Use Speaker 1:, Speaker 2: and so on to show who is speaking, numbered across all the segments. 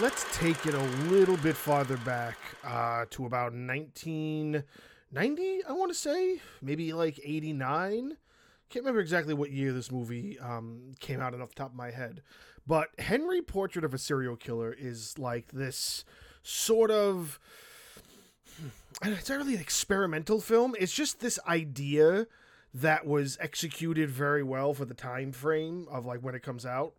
Speaker 1: let's take it a little bit farther back uh, to about 1990, I want to say, maybe like 89. Can't remember exactly what year this movie um, came out off the top of my head. But Henry Portrait of a Serial Killer is like this sort of. It's not really an experimental film. It's just this idea that was executed very well for the time frame of like when it comes out.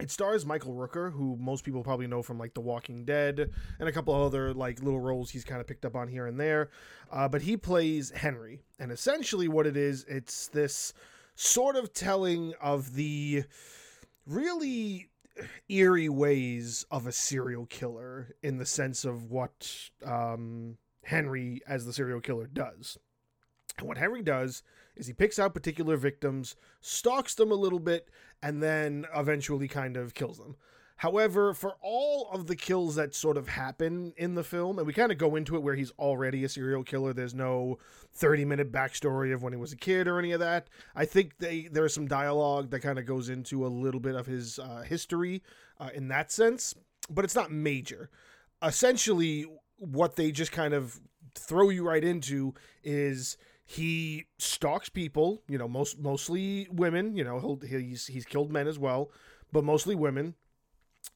Speaker 1: It stars Michael Rooker, who most people probably know from like The Walking Dead and a couple other like little roles he's kind of picked up on here and there. Uh, but he plays Henry, and essentially what it is, it's this sort of telling of the really eerie ways of a serial killer in the sense of what um, Henry as the serial killer does. And what Henry does is he picks out particular victims, stalks them a little bit, and then eventually kind of kills them. However, for all of the kills that sort of happen in the film, and we kind of go into it where he's already a serial killer, there's no 30 minute backstory of when he was a kid or any of that. I think they there's some dialogue that kind of goes into a little bit of his uh, history uh, in that sense, but it's not major. Essentially, what they just kind of throw you right into is he stalks people, you know, most mostly women. You know, he's he's killed men as well, but mostly women.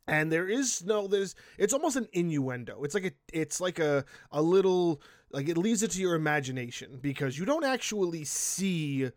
Speaker 1: And there is no, there's it's almost an innuendo. It's like a it's like a a little like it leaves it to your imagination because you don't actually see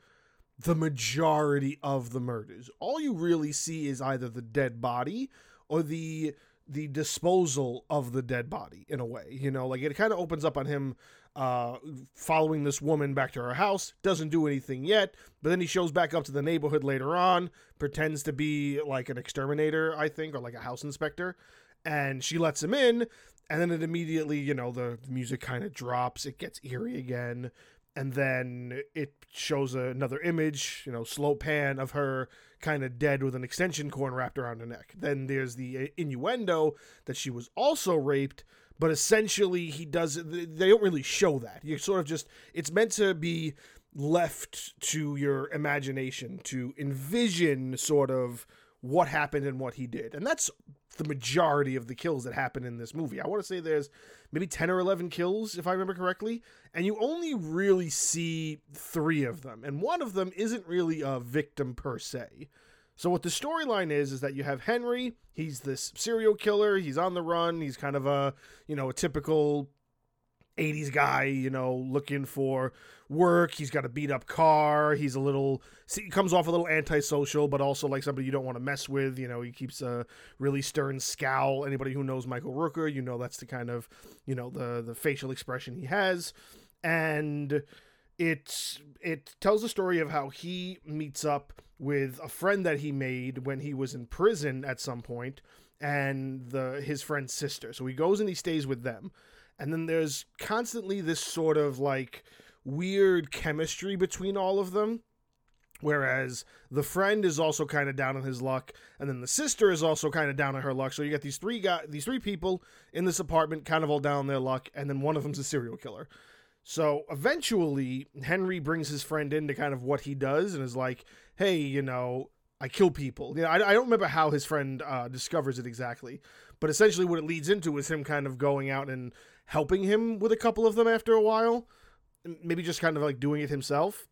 Speaker 1: the majority of the murders. All you really see is either the dead body or the the disposal of the dead body in a way you know like it kind of opens up on him uh, following this woman back to her house doesn't do anything yet but then he shows back up to the neighborhood later on pretends to be like an exterminator i think or like a house inspector and she lets him in and then it immediately you know the music kind of drops it gets eerie again and then it shows another image, you know, slow pan of her kind of dead with an extension cord wrapped around her neck. Then there's the innuendo that she was also raped, but essentially he does they don't really show that. You sort of just it's meant to be left to your imagination to envision sort of what happened and what he did. And that's the majority of the kills that happen in this movie. I want to say there's maybe 10 or 11 kills, if I remember correctly, and you only really see three of them. And one of them isn't really a victim per se. So what the storyline is is that you have Henry, he's this serial killer, he's on the run, he's kind of a, you know, a typical 80s guy, you know, looking for work. He's got a beat up car. He's a little, he comes off a little antisocial, but also like somebody you don't want to mess with. You know, he keeps a really stern scowl. Anybody who knows Michael Rooker, you know, that's the kind of, you know, the, the facial expression he has. And it, it tells the story of how he meets up with a friend that he made when he was in prison at some point and the his friend's sister. So he goes and he stays with them. And then there's constantly this sort of like weird chemistry between all of them. Whereas the friend is also kind of down on his luck and then the sister is also kind of down on her luck. So you got these three guys these three people in this apartment kind of all down on their luck and then one of them's a serial killer so eventually henry brings his friend into kind of what he does and is like hey you know I kill people. You know, I, I don't remember how his friend uh, discovers it exactly, but essentially what it leads into is him kind of going out and helping him with a couple of them after a while, maybe just kind of like doing it himself.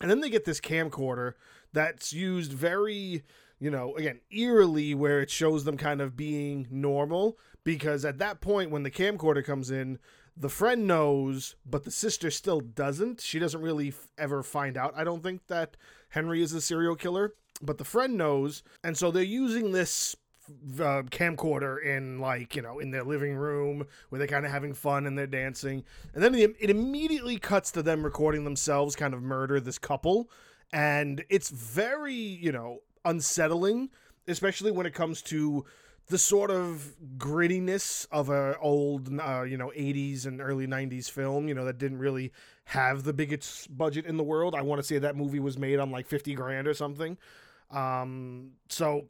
Speaker 1: And then they get this camcorder that's used very, you know, again, eerily where it shows them kind of being normal because at that point when the camcorder comes in, the friend knows, but the sister still doesn't. She doesn't really f- ever find out, I don't think, that Henry is a serial killer but the friend knows, and so they're using this uh, camcorder in like you know in their living room where they're kind of having fun and they're dancing, and then it immediately cuts to them recording themselves kind of murder this couple, and it's very you know unsettling, especially when it comes to the sort of grittiness of a old uh, you know 80s and early 90s film you know that didn't really have the biggest budget in the world. I want to say that movie was made on like 50 grand or something. Um, so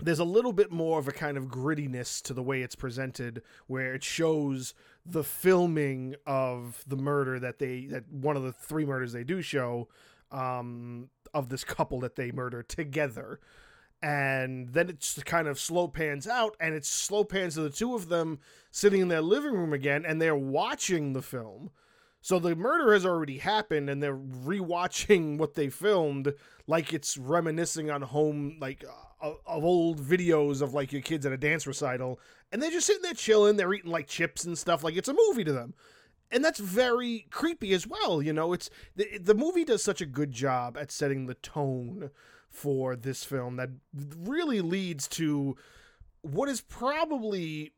Speaker 1: there's a little bit more of a kind of grittiness to the way it's presented where it shows the filming of the murder that they that one of the three murders they do show um, of this couple that they murder together and then it's kind of slow pans out and it's slow pans to the two of them sitting in their living room again and they're watching the film. So the murder has already happened and they're rewatching what they filmed like it's reminiscing on home like uh, of old videos of like your kids at a dance recital. And they're just sitting there chilling they're eating like chips and stuff like it's a movie to them and that's very creepy as well you know? It's the, the movie does such a good job at setting the tone for this film that really leads to what is probably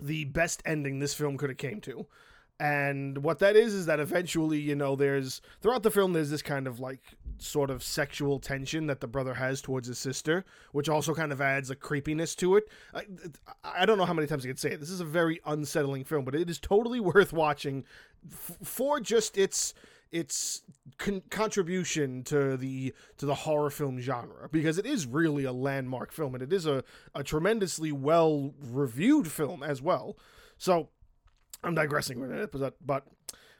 Speaker 1: the best ending this film could have came to and what that is is that eventually you know there's throughout the film there's this kind of like sort of sexual tension that the brother has towards his sister which also kind of adds a creepiness to it. I, I don't know how many times i can say it. This is a very unsettling film but it is totally worth watching f- for just its its con- contribution to the to the horror film genre because it is really a landmark film and it is a, a tremendously well reviewed film as well. So I'm digressing with it, but but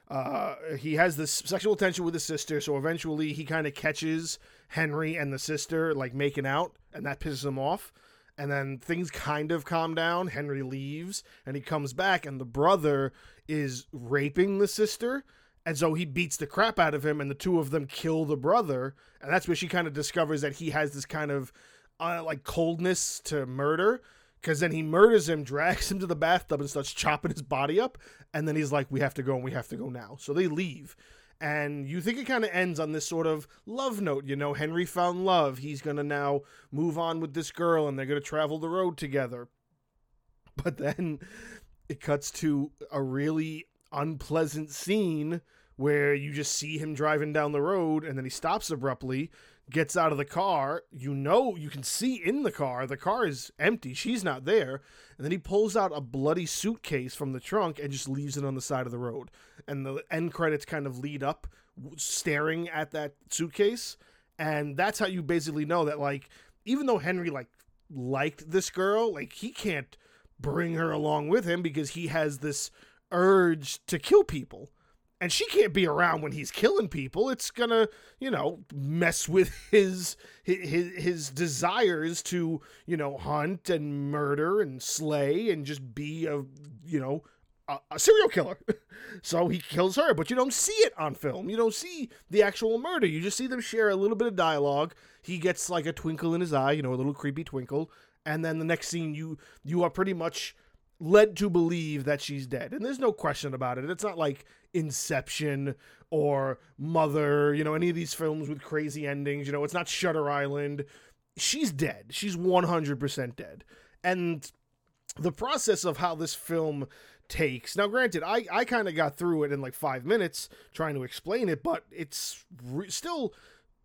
Speaker 1: uh, he has this sexual tension with his sister, so eventually he kind of catches Henry and the sister like making out, and that pisses him off. And then things kind of calm down. Henry leaves, and he comes back, and the brother is raping the sister, and so he beats the crap out of him, and the two of them kill the brother, and that's where she kind of discovers that he has this kind of uh, like coldness to murder because then he murders him, drags him to the bathtub, and starts chopping his body up. And then he's like, "We have to go, and we have to go now." So they leave, and you think it kind of ends on this sort of love note. You know, Henry found love. He's gonna now move on with this girl, and they're gonna travel the road together. But then it cuts to a really unpleasant scene where you just see him driving down the road, and then he stops abruptly gets out of the car. You know, you can see in the car, the car is empty. She's not there. And then he pulls out a bloody suitcase from the trunk and just leaves it on the side of the road. And the end credits kind of lead up staring at that suitcase. And that's how you basically know that, like, even though Henry, like, liked this girl, like, he can't bring her along with him because he has this urge to kill people and she can't be around when he's killing people. It's gonna you know mess with his his his desires to you know hunt and murder and slay and just be a you know a, a serial killer. So he kills her but you don't see it on film. You don't see the actual murder. You just see them share a little bit of dialogue. He gets like a twinkle in his eye you know a little creepy twinkle. And then the next scene you you are pretty much led to believe that she's dead. And there's no question about it. It's not like Inception or Mother, you know, any of these films with crazy endings. You know, it's not Shutter Island. She's dead. She's 100% dead. And the process of how this film takes now granted i i kind of got through it in like five minutes trying to explain it but it's re- still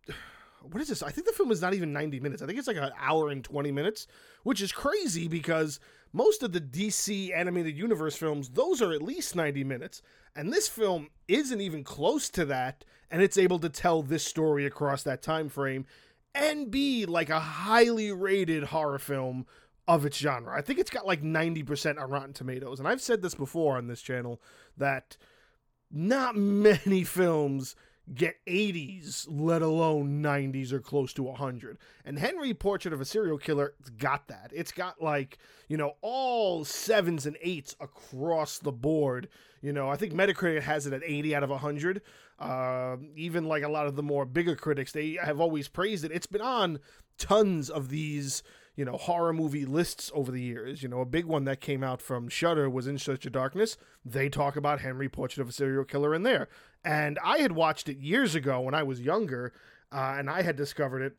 Speaker 1: what is this i think the film is not even 90 minutes i think it's like an hour and 20 minutes which is crazy because most of the DC animated universe films, those are at least 90 minutes. And this film isn't even close to that, and it's able to tell this story across that time frame and be like a highly rated horror film of its genre. I think it's got like 90% on Rotten Tomatoes. And I've said this before on this channel that not many films get 80s, let alone 90s or close to 100. And Henry Portrait of a Serial Killer got that. It's got like, you know, all sevens and eights across the board. You know, I think Metacritic has it at 80 out of 100. Uh, even like a lot of the more bigger critics, they have always praised it. It's been on tons of these you know horror movie lists over the years. You know, a big one that came out from Shudder was In Search of Darkness. They talk about Henry Portrait of a Serial Killer in there, and I had watched it years ago when I was younger, uh, and I had discovered it.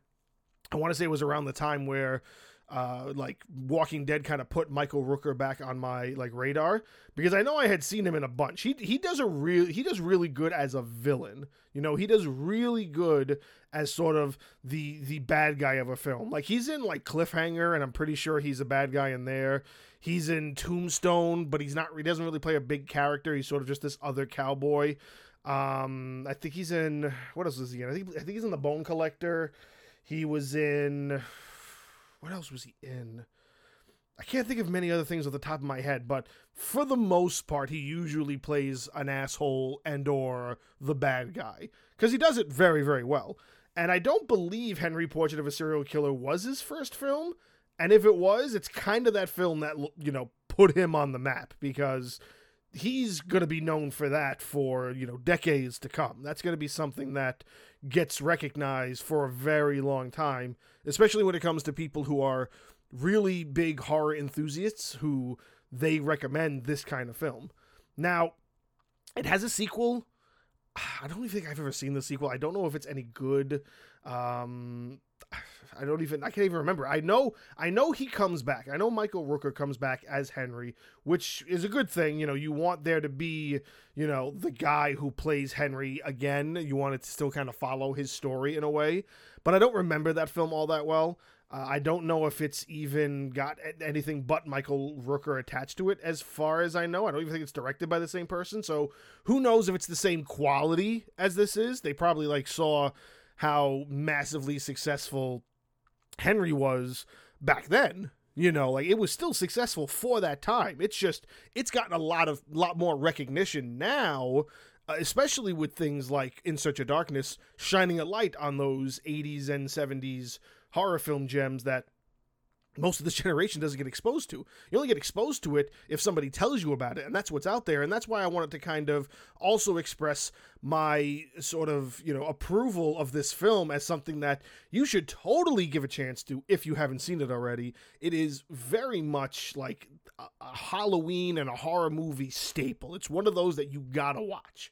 Speaker 1: I want to say it was around the time where uh, like Walking Dead kind of put Michael Rooker back on my like radar because I know I had seen him in a bunch. He he does a real he does really good as a villain. You know, he does really good as sort of the the bad guy of a film. Like he's in like Cliffhanger and I'm pretty sure he's a bad guy in there. He's in Tombstone, but he's not he doesn't really play a big character. He's sort of just this other cowboy. Um I think he's in what else is he in? I think I think he's in The Bone Collector. He was in what else was he in? I can't think of many other things off the top of my head, but for the most part, he usually plays an asshole and or the bad guy because he does it very, very well. And I don't believe Henry Portrait of a Serial Killer was his first film. And if it was, it's kind of that film that, you know, put him on the map because he's going to be known for that for, you know, decades to come. That's going to be something that gets recognized for a very long time, especially when it comes to people who are really big horror enthusiasts who they recommend this kind of film. Now, it has a sequel. I don't even think I've ever seen the sequel. I don't know if it's any good. Um, I don't even I can't even remember. I know I know he comes back. I know Michael Rooker comes back as Henry, which is a good thing. You know, you want there to be, you know, the guy who plays Henry again. You want it to still kind of follow his story in a way. But I don't remember that film all that well. Uh, I don't know if it's even got anything but Michael Rooker attached to it, as far as I know. I don't even think it's directed by the same person. So who knows if it's the same quality as this is? They probably like saw how massively successful Henry was back then. You know, like it was still successful for that time. It's just it's gotten a lot of lot more recognition now, uh, especially with things like In Search of Darkness shining a light on those 80s and 70s horror film gems that most of this generation doesn't get exposed to. You only get exposed to it if somebody tells you about it, and that's what's out there. And that's why I wanted to kind of also express my sort of, you know, approval of this film as something that you should totally give a chance to if you haven't seen it already. It is very much like a, Halloween and a horror movie staple. It's one of those that you gotta watch.